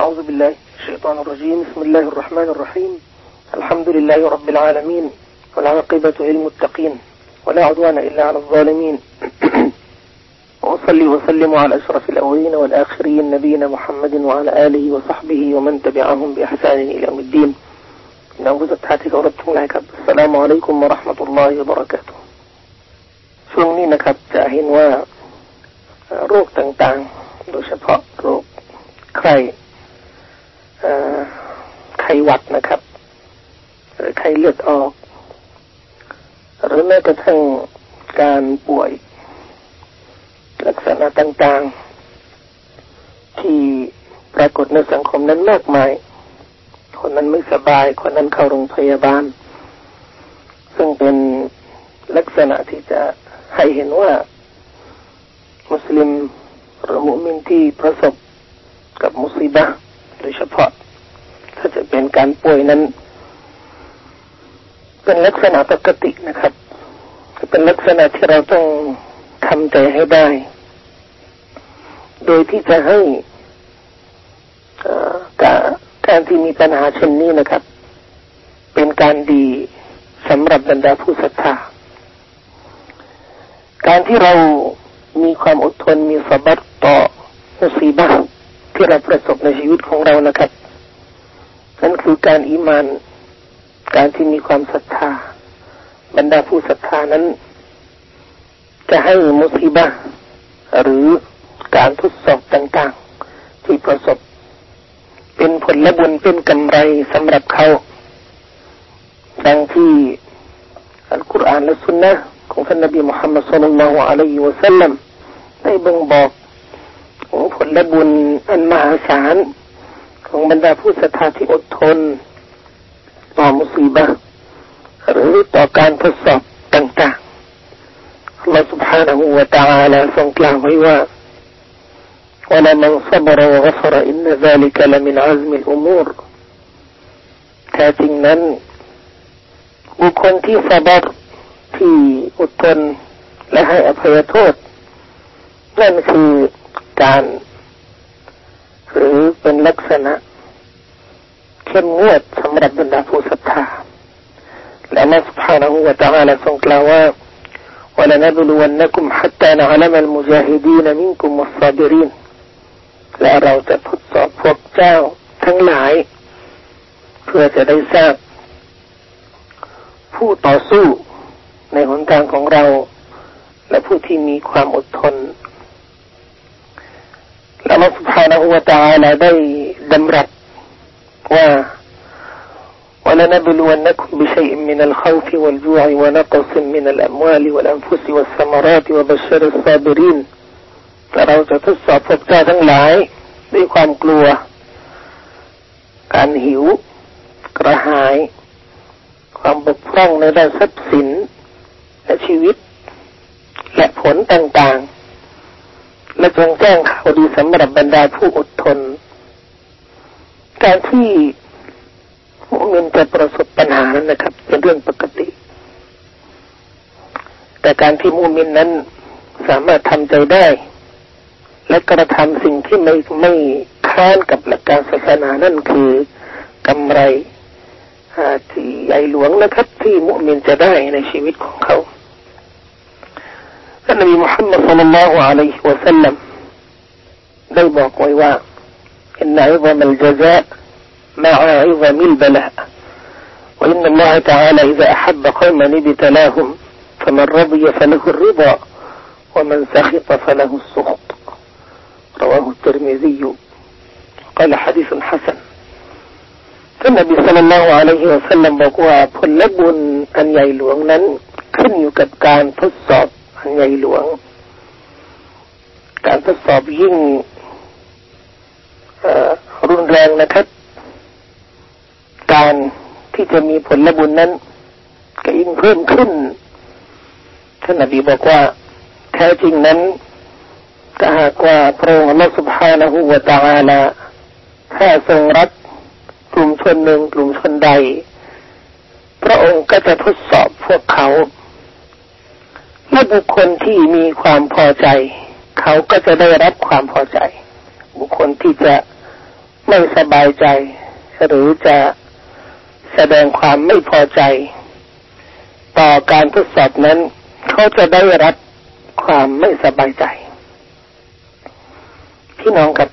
أعوذ بالله الشيطان الرجيم بسم الله الرحمن الرحيم الحمد لله رب العالمين والعاقبة للمتقين ولا عدوان إلا على الظالمين وأصلي وسلم على أشرف الأولين والآخرين نبينا محمد وعلى آله وصحبه ومن تبعهم بإحسان إلى يوم الدين น้องผู้ศรัทธาที่เคารพทั้งหลายครับสลามอะลัยกุมวะราะห์มะตุลลอฮิวะบะเราะกาตุฮ์ช่วงนี้นะครับ จะเห็นว่าโรคต่างๆ โดยเฉพาะโรคไข้ไ ข้หวัดนะครับหรือไข้เลือดออก หรือแม้กระทั่งการป่วย ลักษณะต่างๆ ที่ปรากฏในสังคมนั้นมากมาย คนนั้นไม่สบาย คนนั้นเข้าโรงพยาบาล ซึ่งเป็นลักษณะที่จะให้เห็นว่า มุสลิมหรือมุมินที่ประสบกับมุสีบะโดยเฉพาะ เป็นการป่วยนั้น เป็นลักษณะปกตินะครับเป็นลักษณะที่เราต้องทำใจให้ได้ โดยที่จะให้การการที่มีปัญหาเช่นนี้นะครับ เป็นการดีสำหรับบรรดาผู้ศรัทธาการที่เรามีความอดทนมีสบัดต่อมุสีบะที่เราประสบในชีวิตของเรานะครับ คือการอิมาน การที่มีความศรัทธา บรรดาผู้ศรัทธานั้น จะให้มุสีบะหรือการทดสอบต่างๆ ที่ประสบ เป็นผลและบุญเป็นกำไรสำหรับเขาดังที่อัลกุรอานและสุนนะของท่านนบีมุฮัมมัดสุลลัลลอฮุอะลัยฮิวะสัลลัมได้บ่งบอกของผลและบุญอันมหาศาล ของบรรดาผู้ศรัทธาที่อดทน ต่อมุสีบะหรือต่อการทดสอบต่างๆเราสุภาพนะวตาลาทรงกล่าวไว้ว่าว่ามันสับรวะฟรอินนซาลิกะลมินอัลมิลอุมูรแท้จริงนั้นบุคคลที่สบรที่อดทนและให้อภัยโทษนั่นคือการเป็นลักษณะเข้มงวดสำหรับบรรดาผู้ศรัทธาและ Allah سبحانه และ تعالى ทรงกล่าวว่า ولنبلونكم حتى نعلم المجاهدين منكم والصابرين และเราจะทดสอบพวกเจ้าทั้งหลาย เพื่อจะได้ทราบ ผู้ต่อสู้ในหนทางของเรา และผู้ที่มีความอดทน และอัลลอฮฺ سبحانه และ تعالى ได้ดำรัสว่า ولنبلونكم بشيء من الخوف والجوع ونقص من الأموال والأنفس والثمرات وبشر الصابرين แต่เราจะทดสอบพวกเจ้าทั้งหลายด้วยความกลัว การหิว กระหาย ความบกพร่องในด้านทรัพย์สิน และชีวิต และผลต่างๆ และจงแจ้งข่าวดีสำหรับบรรดาผู้อดทน การที่มุมินจะประสบปัญหานั้นนะครับ เป็นเรื่องปกติ แต่การที่มุมินนั้นสามารถทำใจได้ และกระทำสิ่งที่ไม่ไม่ค้านกับหลักการศาสนานั่นคือกำไรที่ใหญ่หลวงนะครับ ที่มุมินจะได้ในชีวิตของเขา ท่านนบีมุฮัมมัดสุลลัลลอฮุอะลัยฮิวะสัลลัมได้บอกไว้ว่าอินนัอิซัมัลจซา مع عظم البلاء وإن الله تعالى إذا أحب قوما ابتلاهم فمن رضي فله الرضا ومن سخط فله السخط رواه الترمذي قال حديث حسن فالنبي صلى الله عليه وسلم บอกว่าผลบุญอันใหญ่หลวงนั้น ขึ้นอยู่กับการทดสอบอัน ใหญ่หลวง การทดสอบยิ่งรุนแรงนะครับ การที่จะมีผลบุญนั้น ก็ยิ่งเพิ่มขึ้นท่านนบีบอกว่า แท้จริงนั้นถ้าหากว่าพระองค์ลสุบฮานะหุวะตาอาลาถ้าทรงรักกลุ่มชนหนึ่งกลุ่มชนใด พระองค์ก็จะทดสอบพวกเขา และบุคคลที่มีความพอใจ เขาก็จะได้รับความพอใจ บุคคลที่จะไม่สบายใจ หรือจะแสดงความไม่พอใจ ต่อการทดสอบนั้น เขาจะได้รับความไม่สบายใจ พี่น้องกับ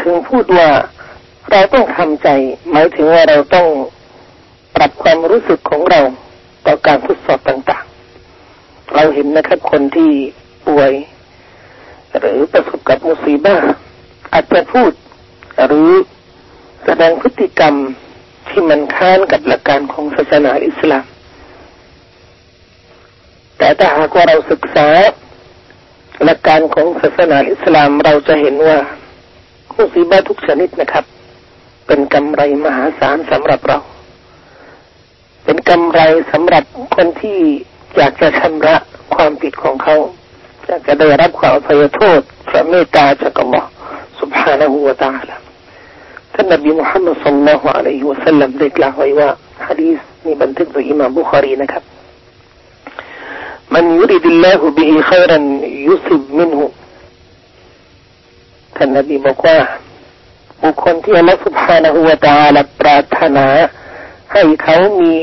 ถึงพูดว่าเราต้องทำใจ หมายถึงว่าเราต้องปรับความรู้สึกของเราต่อการทดสอบต่าง เราเห็นนะครับ คนที่ป่วย หรือประสบกับมุสีบ้าอาจจะพูด หรือแสดงพฤติกรรมที่มันค้านกับหลักการของศาสนาอิสลาม แต่ถ้าหากว่าเราศึกษาหลักการของศาสนาอิสลามเราจะเห็นว่ามุสีบ้าทุกชนิดนะครับ เป็นกำไรมหาศาลสำหรับเรา เป็นกำไรสำหรับคนที่ อยากจะชำระความผิดของเขาอยากจะได้รับความอภัยโทษพระเมตตาจากอัลลอฮ์ سبحانه وتعالى ท่านนบีมุฮัมมัดสัลลัลลอฮุอะลัยฮิวะสัลลัมได้กล่าวไว้ว่าฮะดีษนี้บันทึกโดยอิมามบุคารีนะครับ มันยุริดิลลาฮุบิฮิขัยรันยุสิบมินหุท่านนบีบอกว่าบุคคลที่อัลลอฮฺ سبحانه และ تعالى ปรารถนา ให้เขามี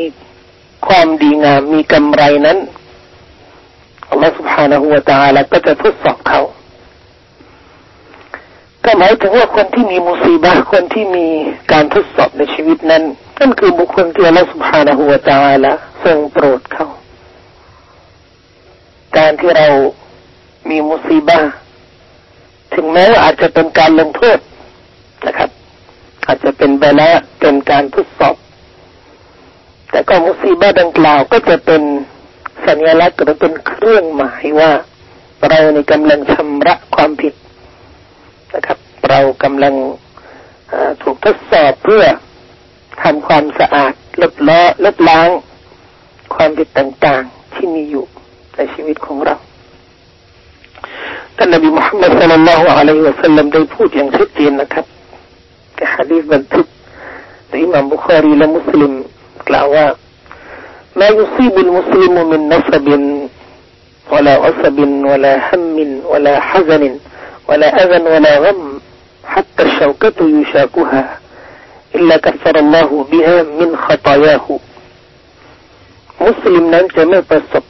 ความดีงามมีกำไรนั้นอัลลอฮฺ سبحانه แฮูวาตาลาก็จะทดสอบเขาก็หมายถึงว่าคนที่มีมุสีบะคนที่มีการทดสอบในชีวิตนั้นนั่นคือบุคคลที่อัลลอฮฺ سبحانه แฮูวาตาลาทรงโปรดเขา การที่เรามีมุสีบะถึงแม้ว่าอาจจะเป็นการลงโทษนะครับ อาจจะเป็นเบลาเป็นการทดสอบ แต่ก็มุสีบะดังกล่าวก็จะเป็นสัญลักษณ์หรือเป็นเครื่องหมายว่า เราในกำลังชำระความผิดนะครับ เรากำลังถูกทดสอบเพื่อทำความสะอาดลบล้อลบล้างความผิดต่างๆที่มีอยู่ในชีวิตของเราท่านนบีมุฮัมมัดสัลลัลลอฮุอะลัยฮิวะสัลลัมได้พูดอย่างชัดเจนนะครับในฮะดีษบันทึกในอิมามบุคฮารีและมุสลิม กล่าวว่า ما يصيب المسلم من نصب ولا عصب ولا هم ولا حزن ولا أذى ولا غم حتى الشوكة يشاكها إلا كفر الله بها من خطاياه มุสลิมนั้นจะไม่ประสบ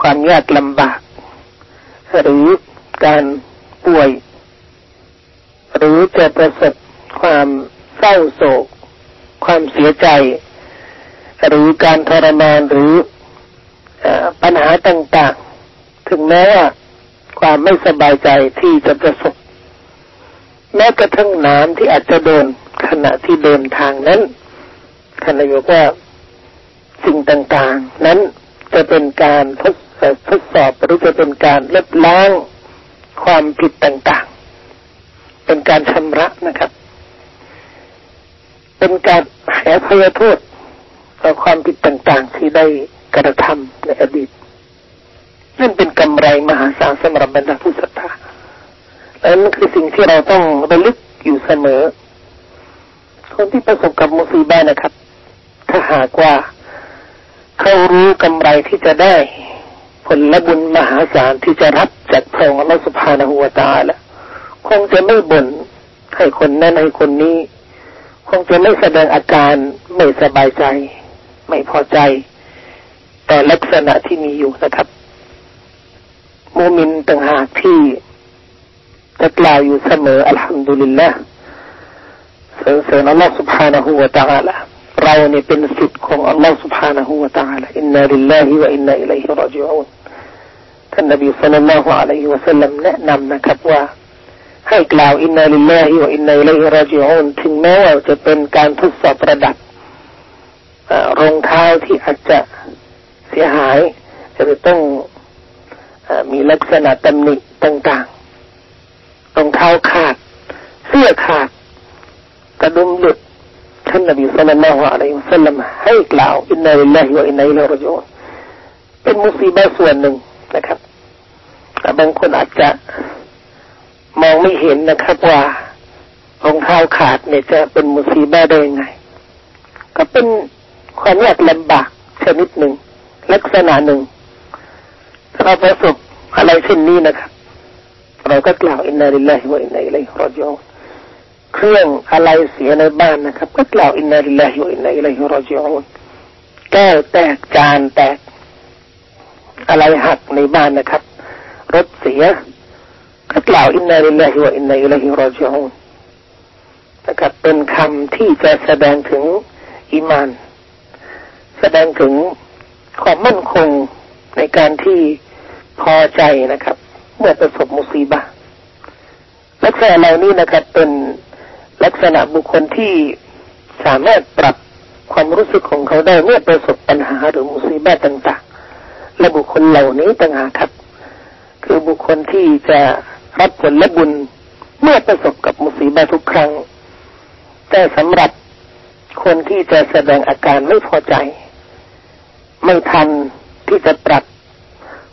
ความยากลำบาก หรือการป่วย หรือจะประสบความเศร้าโศก ความเสียใจ หรือการทรมานหรือปัญหาต่างๆ ถึงแม้ว่าความไม่สบายใจที่จะประสบ แม้กระทั่งน้ำที่อาจจะโดนขณะที่เดินทางนั้นท่านนายกว่าสิ่งต่างๆ นั้นจะเป็นการทดทดสอบหรือจะเป็นการลบล้างความผิดต่างๆ เป็นการชำระนะครับ เป็นการแห่พยโทษต่อความผิดต่างๆ ที่ได้กระทำในอดีตนั่นเป็นกำไรมหาศาลสำหรับบรรดาผู้ศรัทธาและนั่นคือสิ่งที่เราต้องระลึกอยู่เสมอ คนที่ประสบกับมุสีบ้านะครับ ถ้าหากว่าเขารู้กำไรที่จะได้ ผลละบุญมหาศาลที่จะรับจากพระองค์อัลลอฮฺสุภาณหัวตาละคงจะไม่บ่นให้คนนั้นให้คนนี้ งจะไม่แสดงอาการไม่สบายใจ ไม่พอใจ แต่ลักษณะที่มีอยู่นะครับมูมินต่างหากที่จะกล่าวอยู่เสมออัลฮัมดุลิลละสรรเสริญอัลลอฮฺ سبحانه และ تعالى เราเนี่ยเป็นสิทธิ์ของอัลลอฮฺ سبحانه และ تعالى อินนาลิลลาฮิวะอินนาอิลัยฮิรอจิอูนท่านนบีสัลลัลลอฮุอะลัยฮิวะสัลลัมแนะนำนะครับว่า ให้กล่าวإنا لله وإنا إليه راجعونถึงแม้ว่าจะเป็นการทดสอบประดับรองเท้าที่อาจจะเสียหาย จะต้องมีลักษณะตำหนิต่างๆรองเท้าขาด เสื้อขาด กระดุมหลุดท่านนบีصلى الله عليه وسلمให้กล่าวإنا لله وإنا إليه راجعونเป็นمصيبة ส่วนหนึ่งนะครับบางคนอาจจะ มองไม่เห็นนะครับว่ารองเท้าขาดเนี่ยจะเป็นمصيبة ได้ยังไง ก็เป็นความยากลำบากชนิดหนึ่ง ลักษณะหนึ่งเราประสบอะไรเช่นนี้นะครับเราก็กล่าวإنا لله وإنا إليه راجعون เครื่องอะไรเสียในบ้านนะครับ ก็กล่าวإنا لله وإنا إليه راجعونแก้วแตกจานแตกอะไรหักในบ้านนะครับ รถเสีย ก็กล่าวอินนาลิลลาฮิวะอินนาอิลัยฮิรอจิอูนนะครับเป็นคำที่จะแสดงถึงอิมาน แสดงถึงความมั่นคงในการที่พอใจนะครับ เมื่อประสบมุสีบะลักษณะเหล่านี้นะครับเป็นลักษณะบุคคลที่สามารถปรับความรู้สึกของเขาได้เมื่อประสบปัญหาหรือมุสีบะต่าง ๆ และบุคคลเหล่านี้ต่างหากครับ คือบุคคลที่จะ รับผลและบุญเมื่อประสบกับมุสีบะทุกครั้ง แต่สำหรับคนที่จะแสดงอาการไม่พอใจ ไม่ทันที่จะปรับ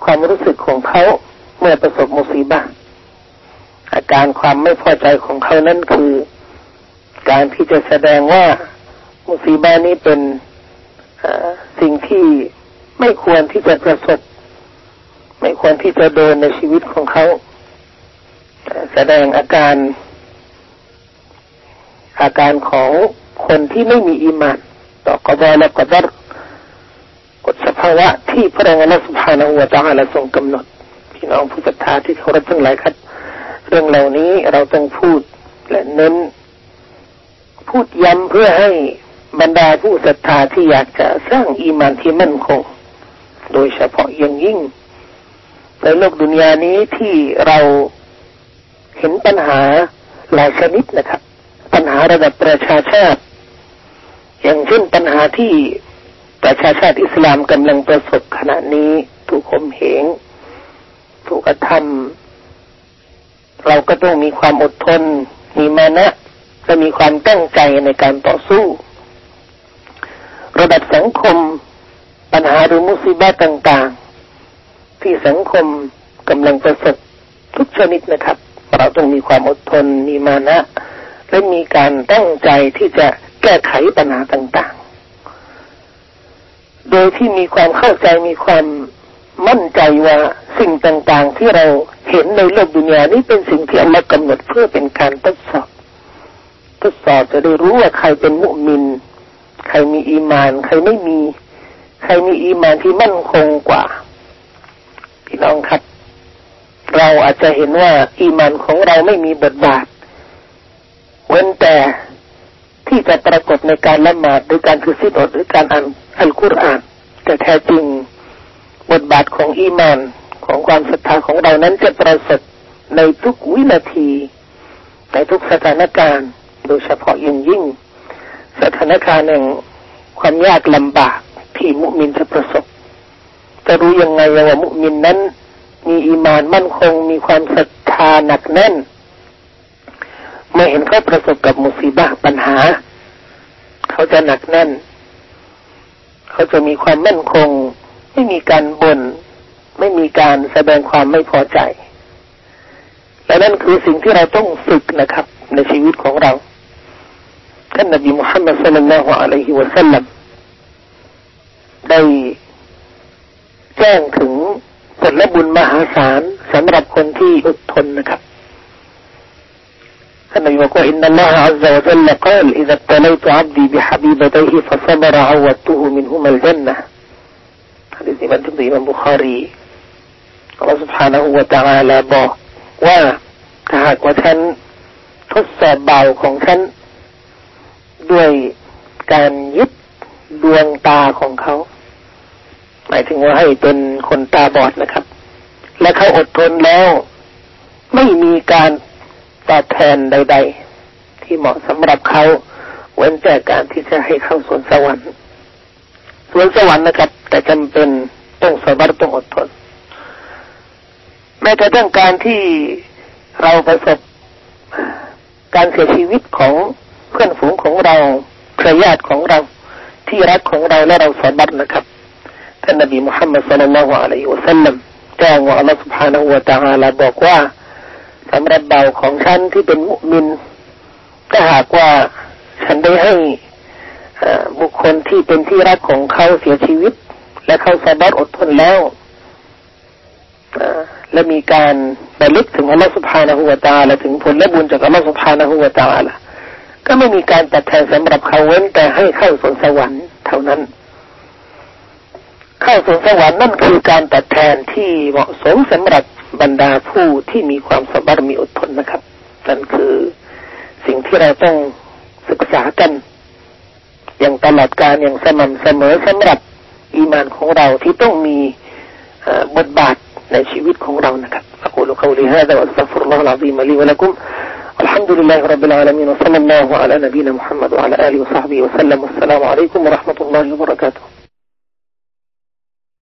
ความรู้สึกของเขาเมื่อประสบมุสีบะอาการความไม่พอใจของเขานั้นคือ การที่จะแสดงว่ามุสีบานี้เป็นสิ่งที่ไม่ควรที่จะประสบ ไม่ควรที่จะโดนในชีวิตของเขา แสดงอาการ อาการของคนที่ไม่มีอีมานต่อกบและกดรกฎสภาวะที่พระองค์อัสุภาณหัวจาละทรงกำหนด พี่น้องผู้ศรัทธาที่เคารพทั้งหลายครับ เรื่องเหล่านี้เราต้องพูดและเน้น พูดย้ำเพื่อให้บรรดาผู้ศรัทธาที่อยากจะสร้างอีมานที่มั่นคง โดยเฉพาะอย่างยิ่ง ในโลกดุนยานี้ที่เรา ปัญหาหลายชนิดนะครับ ปัญหาระดับประชาชาติ อย่างเช่นปัญหาที่ประชาชาติอิสลามกำลังประสบขณะนี้ถูกข่มเหงถูกกระทำเราก็ต้องมีความอดทน มีมานะและมีความตั้งใจในการต่อสู้ ระดับสังคม ปัญหาหรือมุสิบะต่าง ๆ ที่สังคมกำลังประสบทุกชนิดนะครับ เราต้องมีความอดทนมีมานะ และมีการตั้งใจที่จะแก้ไขปัญหาต่างๆ โดยที่มีความเข้าใจมีความมั่นใจว่าสิ่งต่างๆ ที่เราเห็นในโลกดุนยานี้เป็นสิ่งที่อัลลอฮ์กำหนดเพื่อเป็นการทดสอบ ทดสอบจะได้รู้ว่าใครเป็นมุมิน ใครมีอีมาน ใครไม่มี ใครมีอีมานที่มั่นคงกว่า พี่น้องครับ เราอาจจะเห็นว่าอีมานของเราไม่มีบทบาทเว้นแต่ที่จะปรากฏในการละหมาดหรือการถือศีลอดหรือการอ่านอัลกุรอาน แต่แท้จริงบทบาทของอีมานของความศรัทธาของเรานั้นจะประสบในทุกวินาที ในทุกสถานการณ์ โดยเฉพาะยิ่งยิ่ง สถานการณ์แห่งความยากลำบากที่มุมินจะประสบ จะรู้ยังไงว่ามุมินนั้น มีอีมานมั่นคง มีความศรัทธาหนักแน่น เมื่อเห็นเขาประสบกับมุสีบะปัญหา เขาจะหนักแน่น เขาจะมีความมั่นคง ไม่มีการบน่นไม่มีการแสดงความไม่พอใจ และนั่นคือสิ่งที่เราต้องฝึกนะครับ ในชีวิตของเราท่านนบีมุฮัมมัดสุลลัลฮุอะลัยฮิวะสัลลัมได้แจ้งถึง ผลบุญมหาศาลสำหรับคนที่อดทนนะครับท่านนบีบอกว่าอินนัลลอฮฺ عز وجل قال إذا ابتليت عبدي بحبيبتيه فصبر عودته منهما الجنة ฮะดิษนี้บันทึกโดยอิมามบุคารีอัลลอฮฺ سبحانه และ تعالى บอกว่าถ้าหากว่าฉันทดสอบเบาของฉันด้วยการยึดดวงตาของเขา หมายถึงว่าให้เป็นคนตาบอดนะครับ และเขาอดทนแล้ว ไม่มีการตอบแทนใด ๆ ที่เหมาะสำหรับเขาเว้นแต่การที่จะให้เข้าสวนสวรรค์สวนสวรรค์นะครับ แต่จำเป็นต้องสบัรต้องอดทนแม้กระทั่งการที่เราประสบการเสียชีวิตของเพื่อนฝูงของเราเครือญาติของเราที่รักของเราและเราสบัรนะครับ ท่านนบีมุฮัมมัดสุลลัลละฮุอะลัยฮิวะสัลลัมแจ้งว่าอัลลอฮฺสุบฮานะฮูะตาอาลบอกว่าสำหรับเบาของฉันที่เป็นมุมินถ้าหากว่าฉันได้ให้บุคคลที่เป็นที่รักของเขาเสียชีวิต และเขาสบารอดทนแล้วและมีการระลึกถึงอัลลอฮฺสุบฮานะฮูวะตาและถึงผลและบุญจากอัลลอฮฺสุบฮานะฮูวะตาละก็ไม่มีการตัดแทนสำหรับเขาเว้นแต่ให้เข้าสวนสวรรค์เท่านั้น เข้าสวนสวรรค์นั่นคือการตัดแทนที่เหมาะสมสำหรับบรรดาผู้ที่มีความสบารมีอดทนนะครับนั่นคือสิ่งที่เราต้องศึกษากัน อย่างตลอดการอย่างสม่ำเสมอสำหรับอีมานของเราที่ต้องมีบทบาทในชีวิตของเรานะครับ أقول قولي هذا وأستغفر الله العظيم لي ولكم الحمد لله رب العالمين وصلى الله على نبينا محمد وعلى آله وصحبه وسلم والسلام عليكم ورحمة الله وبركاته